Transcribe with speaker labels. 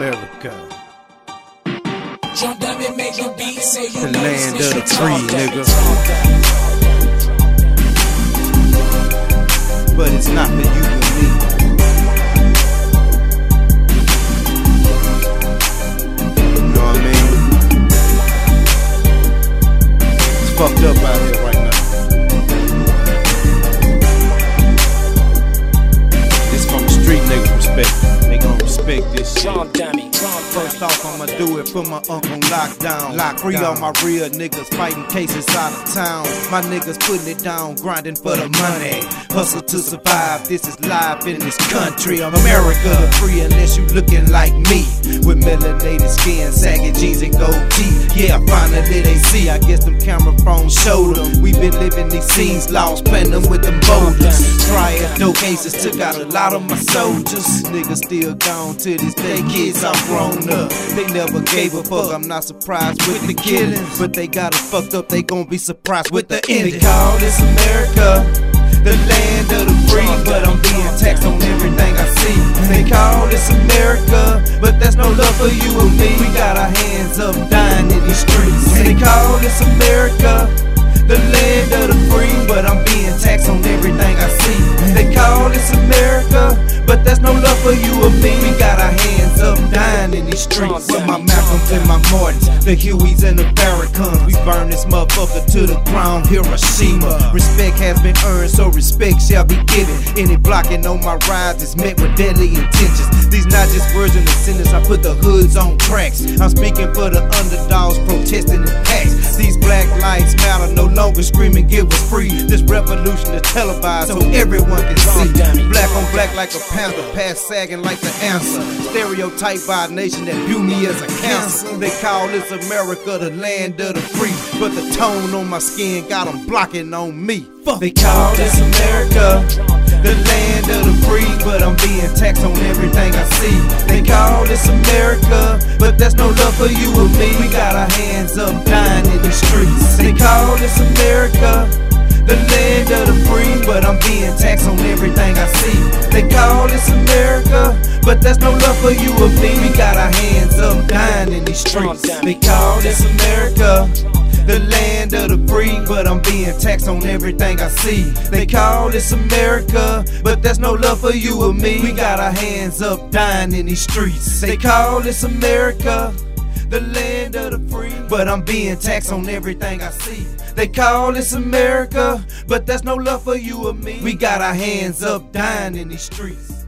Speaker 1: America.
Speaker 2: Jump up and make a beat, say you
Speaker 1: The land of the free, nigga. But it's not for you and me.
Speaker 2: Drum dummy, drum
Speaker 1: First off, I'ma do it for my uncle lockdown. Lock free all my real niggas fighting cases out of town. My niggas putting it down, grinding for the money. Hustle to survive. This is life in this country. Of America free unless you looking like me. With melanated skin, sagging jeans and gold teeth. Yeah, finally they see. I guess them camera phones showed them. We been living these scenes, lost, playing them with them boulders. Cases took out a lot of my soldiers. Niggas still gone to this day. Kids I'm grown up. They never gave a fuck. I'm not surprised with the killings, but they got us fucked up. They gon' be surprised with the ending. They call this America. The land of the free, but I'm being taxed on everything I see. They call this America, but that's no love for you and me. We got our hands up, dying in these streets. They call this America, the land of the free, streets. With my Malcolms and my Martins, the Hueys and the Farrakhan's, we burn this motherfucker to the ground. Hiroshima. Respect has been earned, so respect shall be given. Any blocking on my rides is met with deadly intentions. These not just words in the sentence, I put the hoods on tracks. I'm speaking for the underdogs protesting in packs. These black lives matter, no longer screaming, give us free. This revolution is televised so everyone can. Black like a panther, past sagging like the answer. Stereotyped by a nation that view me as a cancer. They call this America the land of the free, but the tone on my skin got them blocking on me. Fuck. They call this America. The land of the free, but I'm being taxed on everything I see. They call this America, but that's no love for you and me. We got our hands up, dying in the streets. They call this America, the land of the free, but I'm being taxed on everything I see. They call this America, but that's no love for you or me. We got our hands up, dying in these streets. They call this America. The land of the free, but I'm being taxed on everything I see. They call this America, but there's no love for you or me. We got our hands up, dying in these streets. They call this America, the land of the free, but I'm being taxed on everything I see. They call this America, but that's no love for you or me. We got our hands up, dying in these streets.